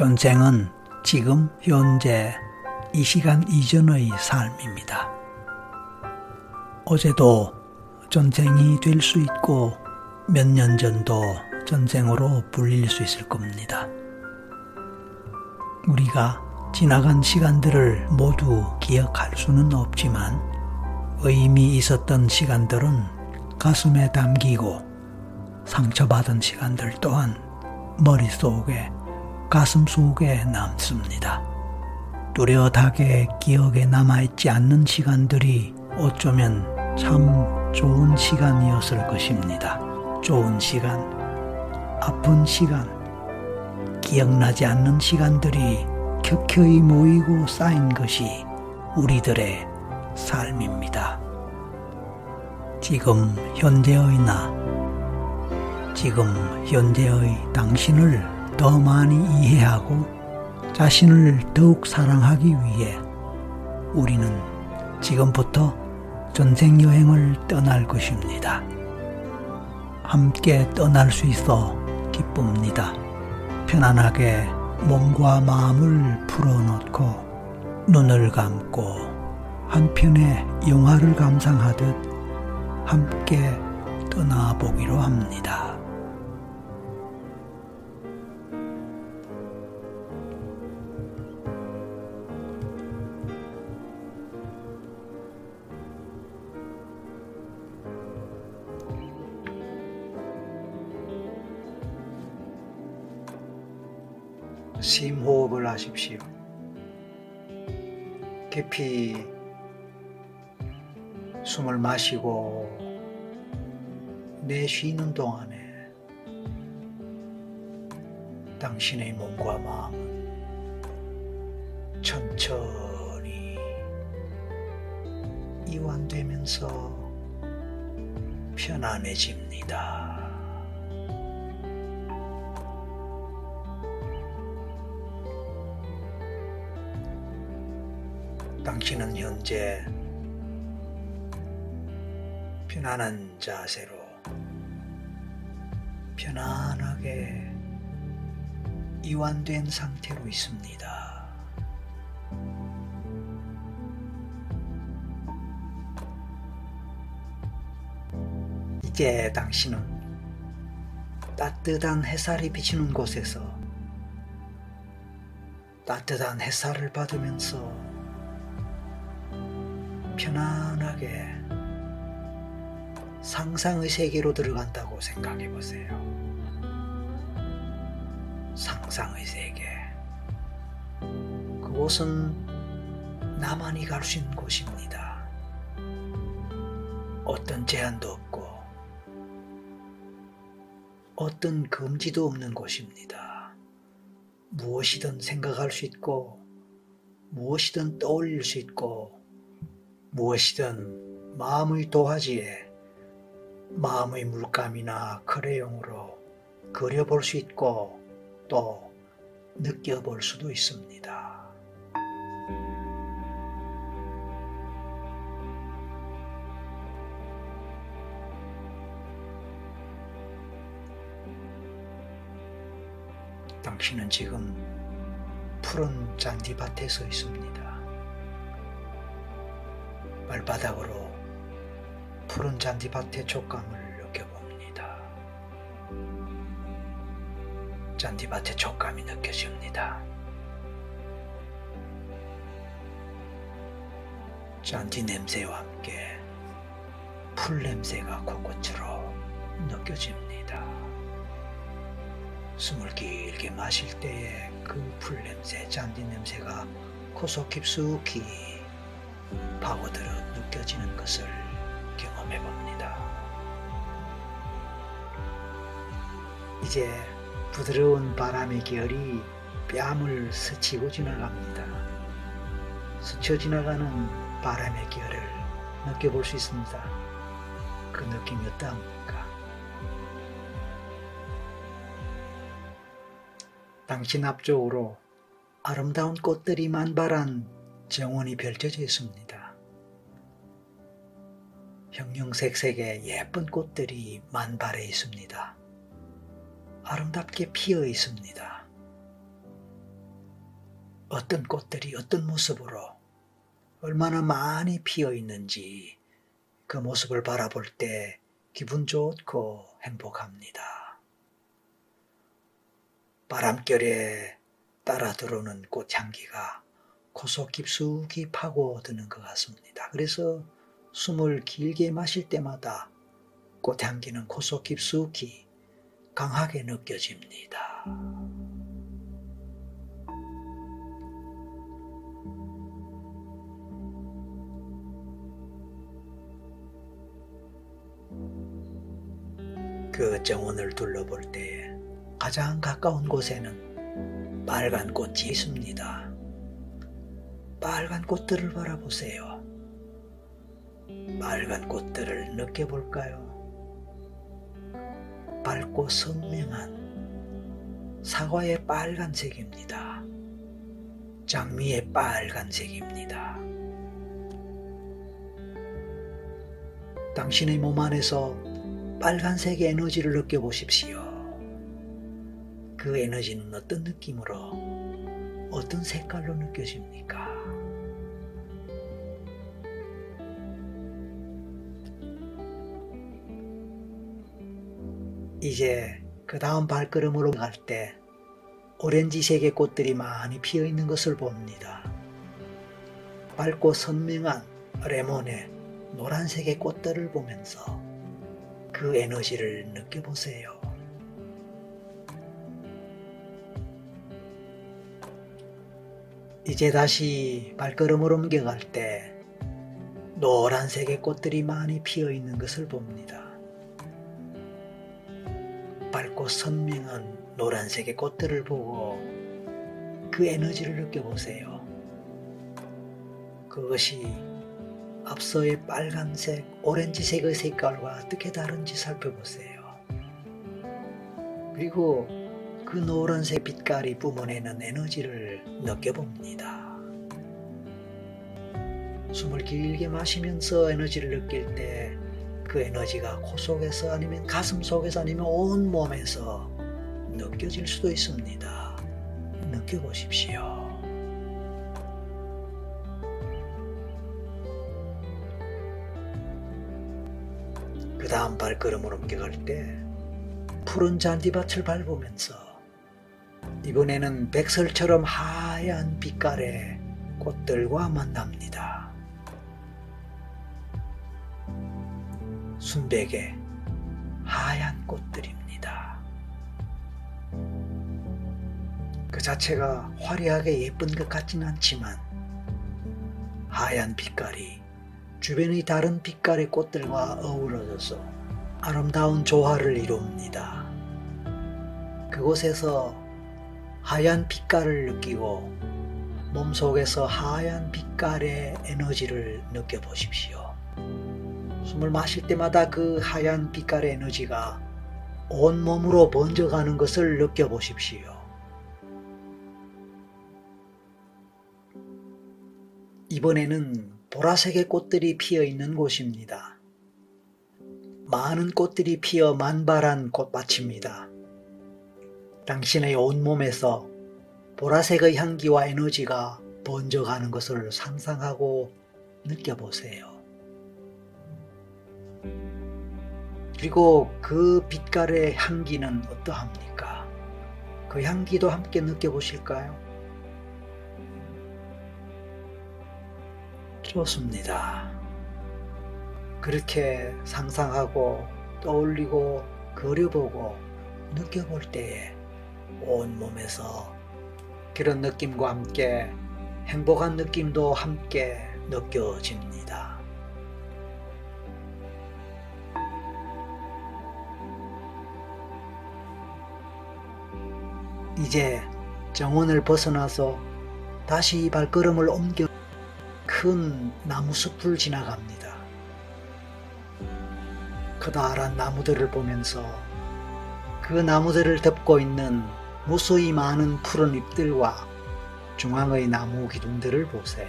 전쟁은 지금 현재 이 시간 이전의 삶입니다. 어제도 전쟁이 될 수 있고 몇 년 전도 전쟁으로 불릴 수 있을 겁니다. 우리가 지나간 시간들을 모두 기억할 수는 없지만 의미 있었던 시간들은 가슴에 담기고 상처받은 시간들 또한 머릿속에 가슴 속에 남습니다. 뚜렷하게 기억에 남아있지 않는 시간들이 어쩌면 참 좋은 시간이었을 것입니다. 좋은 시간, 아픈 시간, 기억나지 않는 시간들이 켜켜이 모이고 쌓인 것이 우리들의 삶입니다. 지금 현재의 나, 지금 현재의 당신을 더 많이 이해하고 자신을 더욱 사랑하기 위해 우리는 지금부터 전생 여행을 떠날 것입니다. 함께 떠날 수 있어 기쁩니다. 편안하게 몸과 마음을 풀어놓고 눈을 감고 한 편의 영화를 감상하듯 함께 떠나보기로 합니다. 하십시오. 깊이 숨을 마시고 내쉬는 동안에 당신의 몸과 마음은 천천히 이완되면서 편안해집니다. 당신은 현재 편안한 자세로 편안하게 이완된 상태로 있습니다. 이제 당신은 따뜻한 햇살이 비치는 곳에서 따뜻한 햇살을 받으면서 편안하게 상상의 세계로 들어간다고 생각해 보세요. 상상의 세계. 그곳은 나만이 갈 수 있는 곳입니다. 어떤 제한도 없고, 어떤 금지도 없는 곳입니다. 무엇이든 생각할 수 있고, 무엇이든 떠올릴 수 있고, 무엇이든 마음의 도화지에 마음의 물감이나 크레용으로 그려볼 수 있고 또 느껴볼 수도 있습니다. 당신은 지금 푸른 잔디밭에 서 있습니다. 발바닥으로 푸른 잔디밭의 촉감을 느껴봅니다. 잔디밭의 촉감이 느껴집니다. 잔디 냄새와 함께 풀 냄새가 코끝으로 느껴집니다. 숨을 길게 마실 때에 그 풀 냄새, 잔디 냄새가 코속 깊숙이 파고들어 느껴지는 것을 경험해 봅니다. 이제 부드러운 바람의 결이 뺨을 스치고 지나갑니다. 스쳐 지나가는 바람의 결을 느껴볼 수 있습니다. 그 느낌이 어떠합니까? 당신 앞쪽으로 아름다운 꽃들이 만발한 정원이 펼쳐져 있습니다. 형형색색의 예쁜 꽃들이 만발해 있습니다. 아름답게 피어 있습니다. 어떤 꽃들이 어떤 모습으로 얼마나 많이 피어 있는지 그 모습을 바라볼 때 기분 좋고 행복합니다. 바람결에 따라 들어오는 꽃향기가 코속 깊숙이 파고드는 것 같습니다. 그래서 숨을 길게 마실 때마다 꽃향기는 코속 깊숙이 강하게 느껴집니다. 그 정원을 둘러볼 때 가장 가까운 곳에는 빨간 꽃이 있습니다. 빨간 꽃들을 바라보세요. 빨간 꽃들을 느껴볼까요? 밝고 선명한 사과의 빨간색입니다. 장미의 빨간색입니다. 당신의 몸 안에서 빨간색의 에너지를 느껴보십시오. 그 에너지는 어떤 느낌으로, 어떤 색깔로 느껴집니까? 이제 그 다음 발걸음으로 갈 때 오렌지색의 꽃들이 많이 피어 있는 것을 봅니다. 밝고 선명한 레몬의 노란색의 꽃들을 보면서 그 에너지를 느껴보세요. 이제 다시 발걸음을 옮겨갈 때 노란색의 꽃들이 많이 피어 있는 것을 봅니다. 선명한 노란색의 꽃들을 보고 그 에너지를 느껴보세요. 그것이 앞서의 빨간색, 오렌지색의 색깔과 어떻게 다른지 살펴보세요. 그리고 그 노란색 빛깔이 뿜어내는 에너지를 느껴봅니다. 숨을 길게 마시면서 에너지를 느낄 때 그 에너지가 코 속에서 아니면 가슴 속에서 아니면 온 몸에서 느껴질 수도 있습니다. 느껴보십시오. 그 다음 발걸음을 옮겨갈 때 푸른 잔디밭을 밟으면서 이번에는 백설처럼 하얀 빛깔의 꽃들과 만납니다. 순백의 하얀 꽃들입니다. 그 자체가 화려하게 예쁜 것 같지는 않지만 하얀 빛깔이 주변의 다른 빛깔의 꽃들과 어우러져서 아름다운 조화를 이룹니다. 그곳에서 하얀 빛깔을 느끼고 몸속에서 하얀 빛깔의 에너지를 느껴보십시오. 숨을 마실 때마다 그 하얀 빛깔의 에너지가 온 몸으로 번져가는 것을 느껴보십시오. 이번에는 보라색의 꽃들이 피어 있는 곳입니다. 많은 꽃들이 피어 만발한 꽃밭입니다. 당신의 온몸에서 보라색의 향기와 에너지가 번져가는 것을 상상하고 느껴보세요. 그리고 그 빛깔의 향기는 어떠합니까? 그 향기도 함께 느껴보실까요? 좋습니다. 그렇게 상상하고 떠올리고 그려보고 느껴볼 때에 온몸에서 그런 느낌과 함께 행복한 느낌도 함께 느껴집니다. 이제 정원을 벗어나서 다시 발걸음을 옮겨 큰 나무숲을 지나갑니다. 커다란 나무들을 보면서 그 나무들을 덮고 있는 무수히 많은 푸른 잎들과 중앙의 나무 기둥들을 보세요.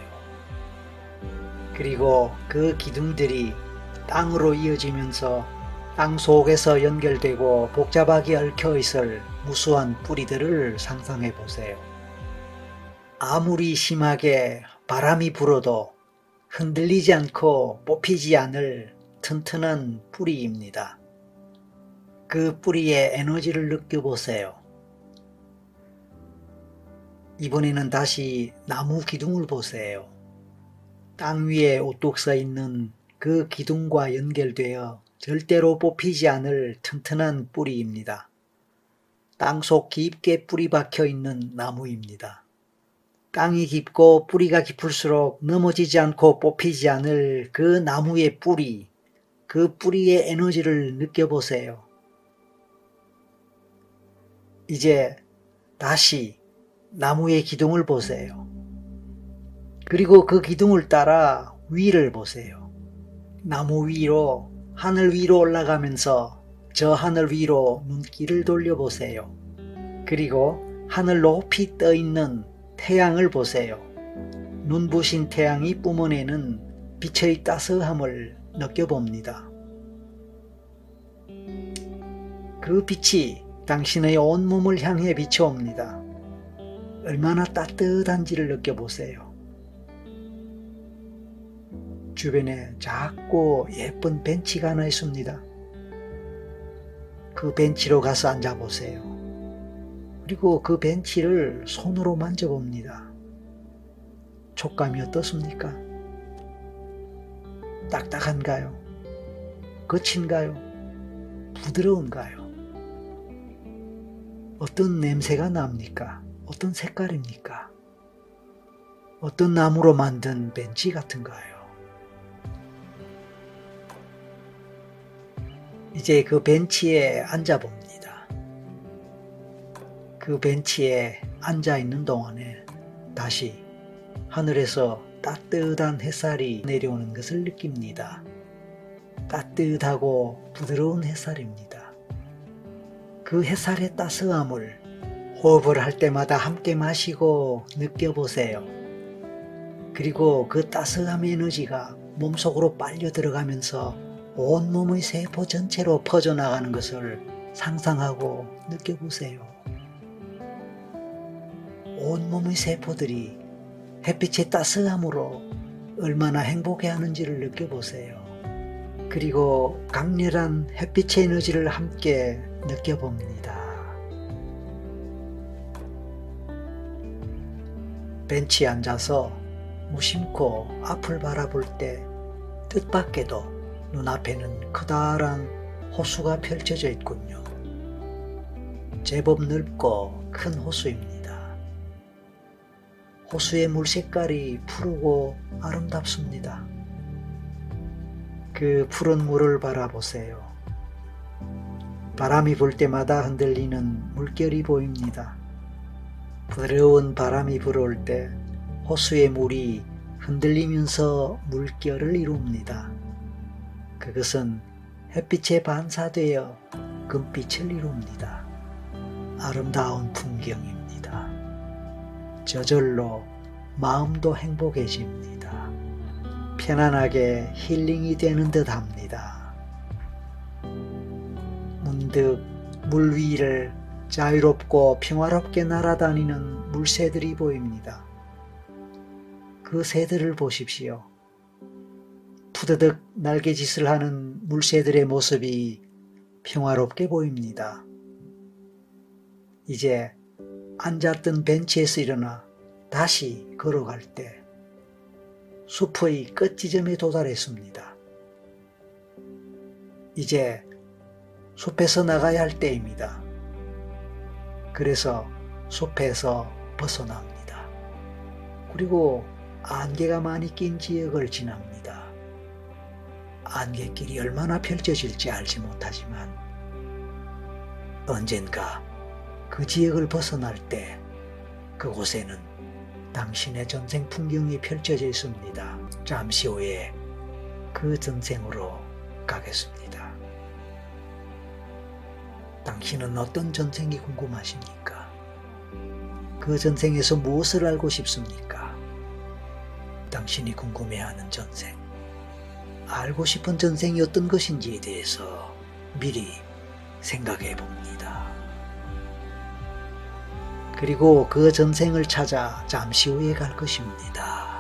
그리고 그 기둥들이 땅으로 이어지면서 땅 속에서 연결되고 복잡하게 얽혀 있을 무수한 뿌리들을 상상해 보세요. 아무리 심하게 바람이 불어도 흔들리지 않고 뽑히지 않을 튼튼한 뿌리입니다. 그 뿌리의 에너지를 느껴보세요. 이번에는 다시 나무 기둥을 보세요. 땅 위에 오뚝 서 있는 그 기둥과 연결되어 절대로 뽑히지 않을 튼튼한 뿌리입니다. 땅속 깊게 뿌리 박혀 있는 나무입니다. 땅이 깊고 뿌리가 깊을수록 넘어지지 않고 뽑히지 않을 그 나무의 뿌리, 그 뿌리의 에너지를 느껴보세요. 이제 다시 나무의 기둥을 보세요. 그리고 그 기둥을 따라 위를 보세요. 나무 위로, 하늘 위로 올라가면서 저 하늘 위로 눈길을 돌려보세요. 그리고 하늘 높이 떠 있는 태양을 보세요. 눈부신 태양이 뿜어내는 빛의 따스함을 느껴봅니다. 그 빛이 당신의 온몸을 향해 비춰옵니다. 얼마나 따뜻한지를 느껴보세요. 주변에 작고 예쁜 벤치가 하나 있습니다. 그 벤치로 가서 앉아보세요. 그리고 그 벤치를 손으로 만져봅니다. 촉감이 어떻습니까? 딱딱한가요? 거친가요? 부드러운가요? 어떤 냄새가 납니까? 어떤 색깔입니까? 어떤 나무로 만든 벤치 같은가요? 이제 그 벤치에 앉아 봅니다. 그 벤치에 앉아 있는 동안에 다시 하늘에서 따뜻한 햇살이 내려오는 것을 느낍니다. 따뜻하고 부드러운 햇살입니다. 그 햇살의 따스함을 호흡을 할 때마다 함께 마시고 느껴보세요. 그리고 그 따스함 에너지가 몸속으로 빨려 들어가면서 온몸의 세포 전체로 퍼져나가는 것을 상상하고 느껴보세요. 온몸의 세포들이 햇빛의 따스함으로 얼마나 행복해하는지를 느껴보세요. 그리고 강렬한 햇빛의 에너지를 함께 느껴봅니다. 벤치에 앉아서 무심코 앞을 바라볼 때 뜻밖에도 눈앞에는 커다란 호수가 펼쳐져 있군요. 제법 넓고 큰 호수입니다. 호수의 물 색깔이 푸르고 아름답습니다. 그 푸른 물을 바라보세요. 바람이 불 때마다 흔들리는 물결이 보입니다. 부드러운 바람이 불어올 때 호수의 물이 흔들리면서 물결을 이룹니다. 그것은 햇빛에 반사되어 금빛을 이룹니다. 아름다운 풍경입니다. 저절로 마음도 행복해집니다. 편안하게 힐링이 되는 듯 합니다. 문득 물 위를 자유롭고 평화롭게 날아다니는 물새들이 보입니다. 그 새들을 보십시오. 푸드득 날개짓을 하는 물새들의 모습이 평화롭게 보입니다. 이제 앉았던 벤치에서 일어나 다시 걸어갈 때 숲의 끝 지점에 도달했습니다. 이제 숲에서 나가야 할 때입니다. 그래서 숲에서 벗어납니다. 그리고 안개가 많이 낀 지역을 지납니다. 안개길이 얼마나 펼쳐질지 알지 못하지만 언젠가 그 지역을 벗어날 때 그곳에는 당신의 전생 풍경이 펼쳐져 있습니다. 잠시 후에 그 전생으로 가겠습니다. 당신은 어떤 전생이 궁금하십니까? 그 전생에서 무엇을 알고 싶습니까? 당신이 궁금해하는 전생, 알고 싶은 전생이 어떤 것인지에 대해서 미리 생각해 봅니다. 그리고 그 전생을 찾아 잠시 후에 갈 것입니다.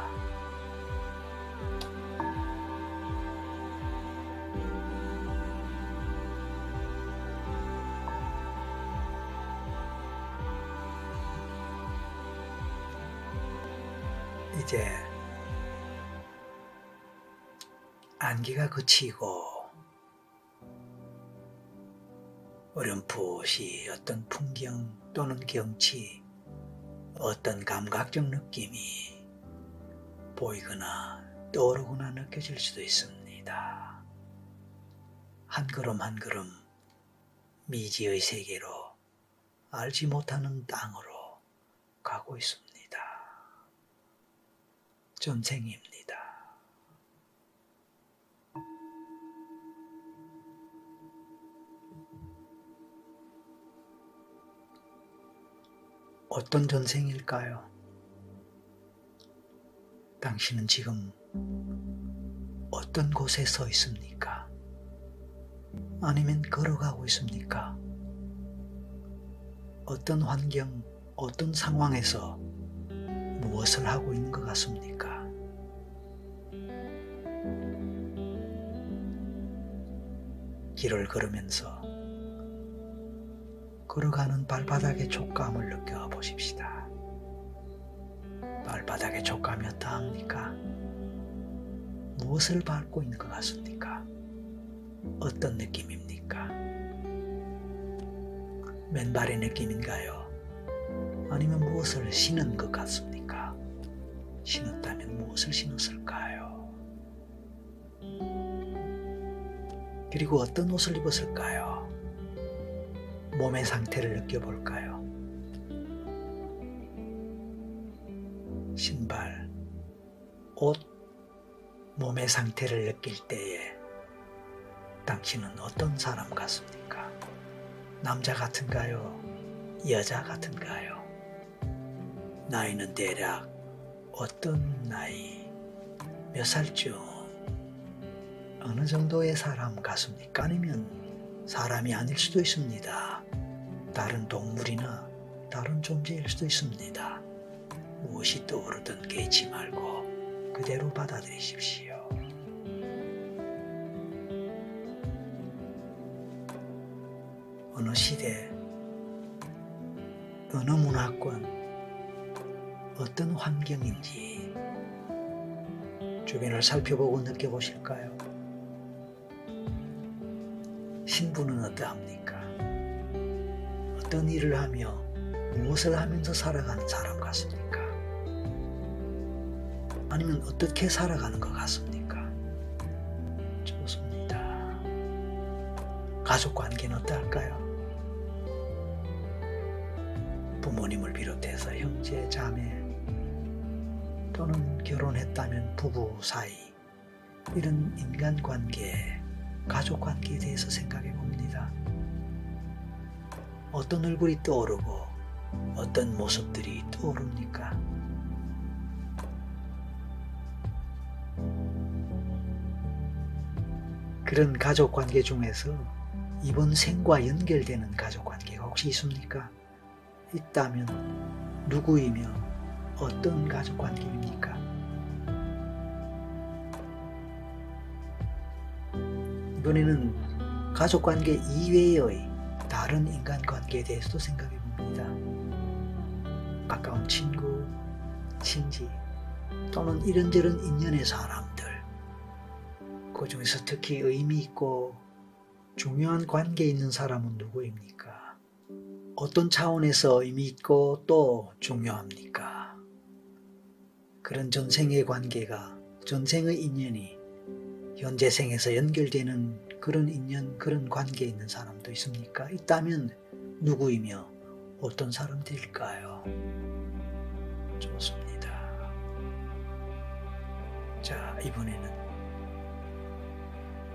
이제 안기가 그치고 어렴풋이 어떤 풍경 또는 경치, 어떤 감각적 느낌이 보이거나 떠오르거나 느껴질 수도 있습니다. 한 걸음 한 걸음 미지의 세계로 알지 못하는 땅으로 가고 있습니다. 전생입니다. 어떤 전생일까요? 당신은 지금 어떤 곳에 서 있습니까? 아니면 걸어가고 있습니까? 어떤 환경, 어떤 상황에서 무엇을 하고 있는 것 같습니까? 길을 걸으면서 걸어가는 발바닥의 촉감을 느껴보십시다. 발바닥의 촉감이 어떠합니까? 무엇을 밟고 있는 것 같습니까? 어떤 느낌입니까? 맨발의 느낌인가요? 아니면 무엇을 신은 것 같습니까? 신었다면 무엇을 신었을까요? 그리고 어떤 옷을 입었을까요? 몸의 상태를 느껴볼까요? 신발, 옷, 몸의 상태를 느낄 때에 당신은 어떤 사람 같습니까? 남자 같은가요? 여자 같은가요? 나이는 대략 어떤 나이, 몇 살쯤, 어느 정도의 사람 같습니까? 아니면 사람이 아닐 수도 있습니다. 다른 동물이나 다른 존재일 수도 있습니다. 무엇이 떠오르든 깨지 말고 그대로 받아들이십시오. 어느 시대, 어느 문화권, 어떤 환경인지 주변을 살펴보고 느껴보실까요? 신부는 어떠합니까? 어떤 일을 하며 무엇을 하면서 살아가는 사람 같습니까? 아니면 어떻게 살아가는 것 같습니까? 좋습니다. 가족 관계는 어떨까요? 부모님을 비롯해서 형제, 자매 또는 결혼했다면 부부 사이 이런 인간 관계, 가족 관계에 대해서 생각해 봅니다. 어떤 얼굴이 떠오르고 어떤 모습들이 떠오릅니까? 그런 가족 관계 중에서 이번 생과 연결되는 가족 관계가 혹시 있습니까? 있다면 누구이며 어떤 가족 관계입니까? 이번에는 가족 관계 이외의 다른 인간관계에 대해서도 생각해 봅니다. 가까운 친구, 친지 또는 이런저런 인연의 사람들 그 중에서 특히 의미 있고 중요한 관계에 있는 사람은 누구입니까? 어떤 차원에서 의미 있고 또 중요합니까? 그런 전생의 관계가 전생의 인연이 현재 생에서 연결되는 그런 인연, 그런 관계에 있는 사람도 있습니까? 있다면 누구이며 어떤 사람들일까요? 좋습니다. 자, 이번에는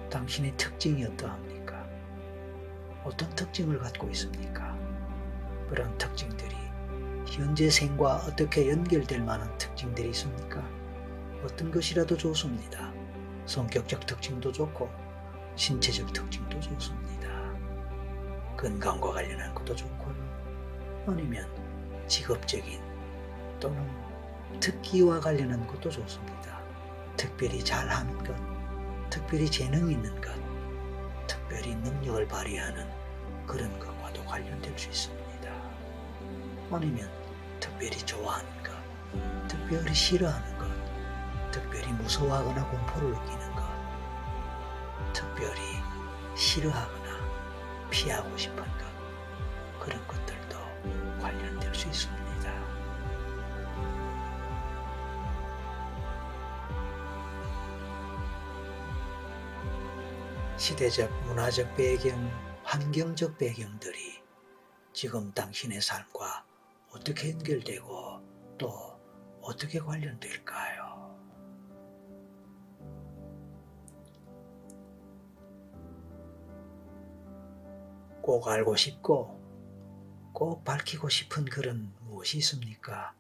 당신의 특징이 어떠합니까? 어떤 특징을 갖고 있습니까? 그런 특징들이 현재 생과 어떻게 연결될 만한 특징들이 있습니까? 어떤 것이라도 좋습니다. 성격적 특징도 좋고 신체적 특징도 좋습니다. 건강과 관련한 것도 좋고요. 아니면 직업적인 또는 특기와 관련한 것도 좋습니다. 특별히 잘하는 것, 특별히 재능 있는 것, 특별히 능력을 발휘하는 그런 것과도 관련될 수 있습니다. 아니면 특별히 좋아하는 것, 특별히 싫어하는 것, 특별히 무서워하거나 공포를 느끼는 것, 특별히 싫어하거나 피하고 싶은 것, 그런 것들도 관련될 수 있습니다. 시대적, 문화적 배경, 환경적 배경들이 지금 당신의 삶과 어떻게 연결되고 또 어떻게 관련될까요? 꼭 알고 싶고 꼭 밝히고 싶은 그런 무엇이 있습니까?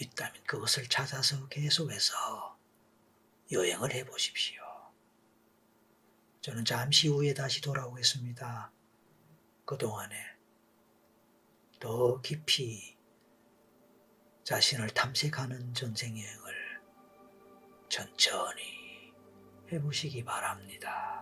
있다면 그것을 찾아서 계속해서 여행을 해 보십시오. 저는 잠시 후에 다시 돌아오겠습니다. 그동안에 더 깊이 자신을 탐색하는 전생 여행을 천천히 해보시기 바랍니다.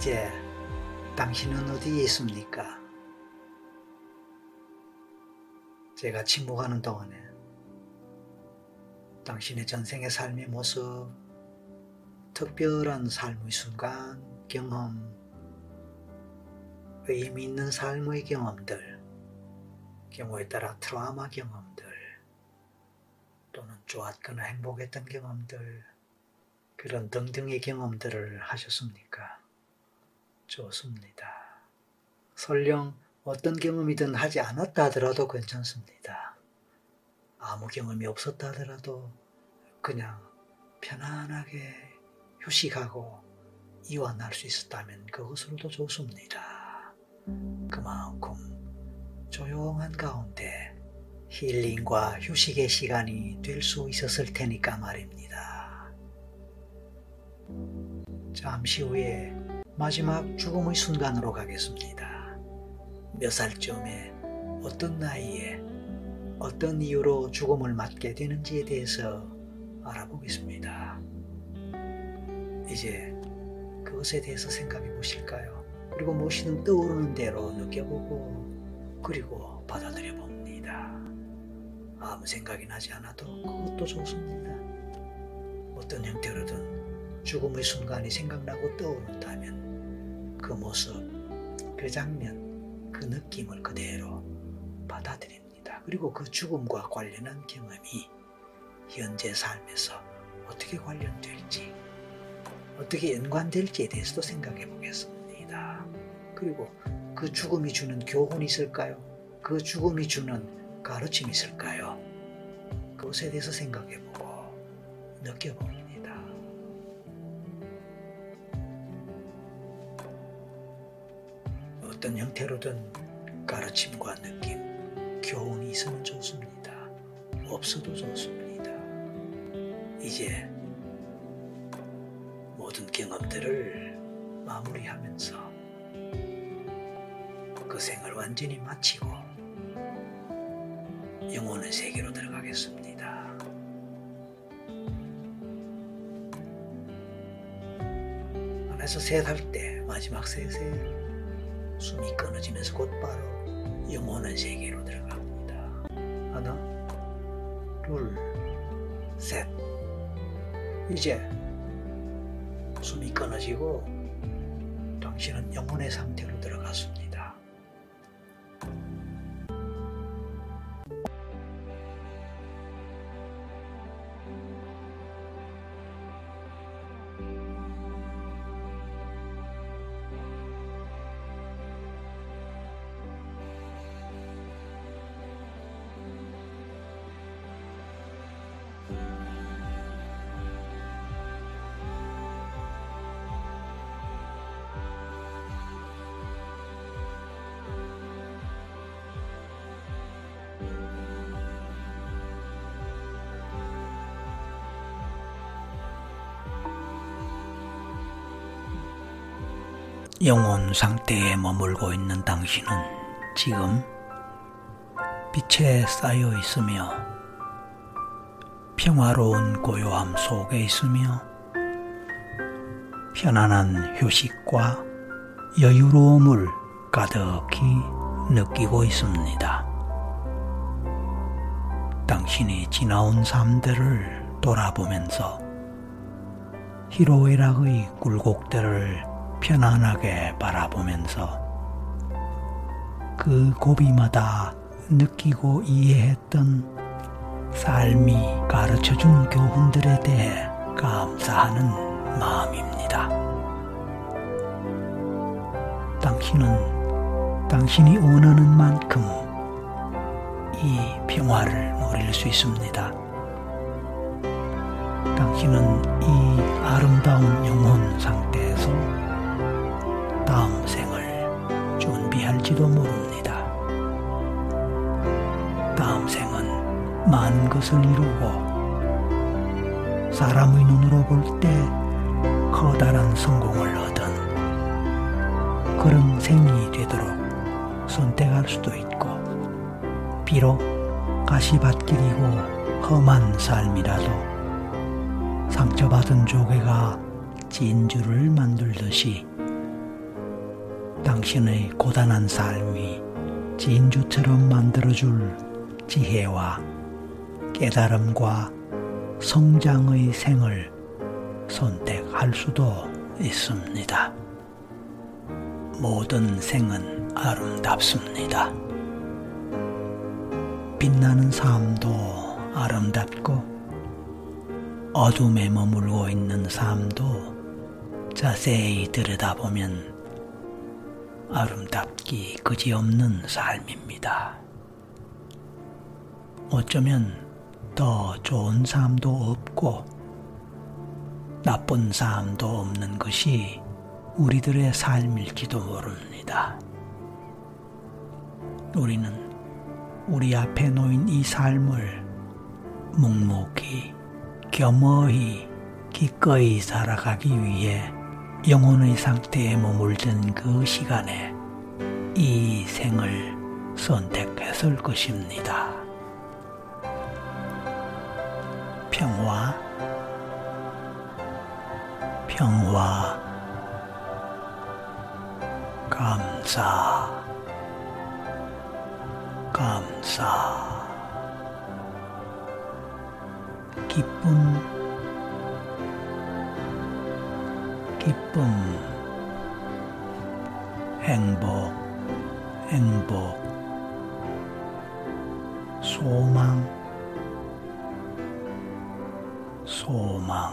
이제 당신은 어디에 있습니까? 제가 침묵하는 동안에 당신의 전생의 삶의 모습, 특별한 삶의 순간, 경험, 의미 있는 삶의 경험들, 경우에 따라 트라우마 경험들, 또는 좋았거나 행복했던 경험들, 그런 등등의 경험들을 하셨습니까? 좋습니다. 설령 어떤 경험이든 하지 않았다 하더라도 괜찮습니다. 아무 경험이 없었다 하더라도 그냥 편안하게 휴식하고 이완할 수 있었다면 그것으로도 좋습니다. 그만큼 조용한 가운데 힐링과 휴식의 시간이 될 수 있었을 테니까 말입니다. 잠시 후에 마지막 죽음의 순간으로 가겠습니다. 몇 살쯤에 어떤 나이에 어떤 이유로 죽음을 맞게 되는지에 대해서 알아보겠습니다. 이제 그것에 대해서 생각해 보실까요? 그리고 무엇이든 떠오르는 대로 느껴보고 그리고 받아들여 봅니다. 아무 생각이 나지 않아도 그것도 좋습니다. 어떤 형태로든 죽음의 순간이 생각나고 떠오른다면 그 모습, 그 장면, 그 느낌을 그대로 받아들입니다. 그리고 그 죽음과 관련한 경험이 현재 삶에서 어떻게 관련될지 어떻게 연관될지에 대해서도 생각해 보겠습니다. 그리고 그 죽음이 주는 교훈이 있을까요? 그 죽음이 주는 가르침이 있을까요? 그것에 대해서 생각해 보고 느껴봅니 어떤 형태로든 가르침과 느낌, 교훈이 있으면 좋습니다. 없어도 좋습니다. 이제 모든 경험들을 마무리하면서 그 생을 완전히 마치고 영혼의 세계로 들어가겠습니다. 안에서 셋 할 때 마지막 셋에 숨이 끊어지면서 곧바로 영혼의 세계로 들어갑니다. 하나, 둘, 셋. 이제 숨이 끊어지고 당신은 영혼의 상태로 들어갔습니다. 영혼 상태에 머물고 있는 당신은 지금 빛에 쌓여 있으며 평화로운 고요함 속에 있으며 편안한 휴식과 여유로움을 가득히 느끼고 있습니다. 당신이 지나온 삶들을 돌아보면서 희로애락의 굴곡들을 편안하게 바라보면서 그 고비마다 느끼고 이해했던 삶이 가르쳐 준 교훈들에 대해 감사하는 마음입니다. 당신은 당신이 원하는 만큼 이 평화를 누릴 수 있습니다. 당신은 이 아름다운 영혼 상태에서 다음 생을 준비할지도 모릅니다. 다음 생은 많은 것을 이루고 사람의 눈으로 볼 때 커다란 성공을 얻은 그런 생이 되도록 선택할 수도 있고 비록 가시밭길이고 험한 삶이라도 상처받은 조개가 진주를 만들듯이 당신의 고단한 삶이 진주처럼 만들어줄 지혜와 깨달음과 성장의 생을 선택할 수도 있습니다. 모든 생은 아름답습니다. 빛나는 삶도 아름답고 어둠에 머물고 있는 삶도 자세히 들여다보면 아름답기 그지없는 삶입니다. 어쩌면 더 좋은 삶도 없고 나쁜 삶도 없는 것이 우리들의 삶일지도 모릅니다. 우리는 우리 앞에 놓인 이 삶을 묵묵히, 겸허히, 기꺼이 살아가기 위해 영혼의 상태에 머물던 그 시간에 이 생을 선택했을 것입니다. 평화, 평화, 감사, 감사, 기쁨, 기쁨, 행복, 행복, 소망, 소망,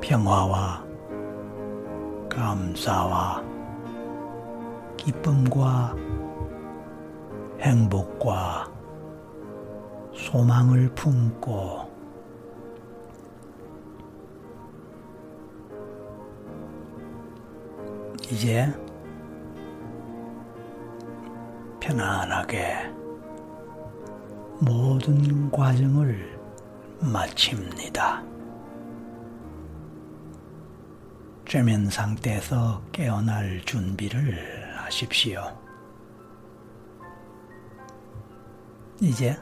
평화와 감사와 기쁨과 행복과 소망을 품고 이제 편안하게 모든 과정을 마칩니다. 최면 상태에서 깨어날 준비를 하십시오. 이제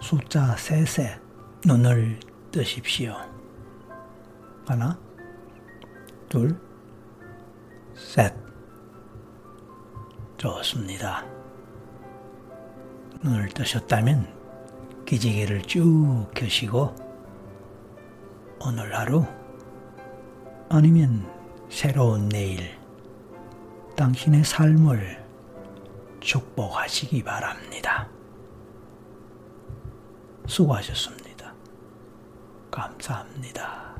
숫자 셋에 눈을 뜨십시오. 하나, 둘, 셋. 좋습니다. 눈을 뜨셨다면 기지개를 쭉 켜시고 오늘 하루 아니면 새로운 내일 당신의 삶을 축복하시기 바랍니다. 수고하셨습니다. 감사합니다.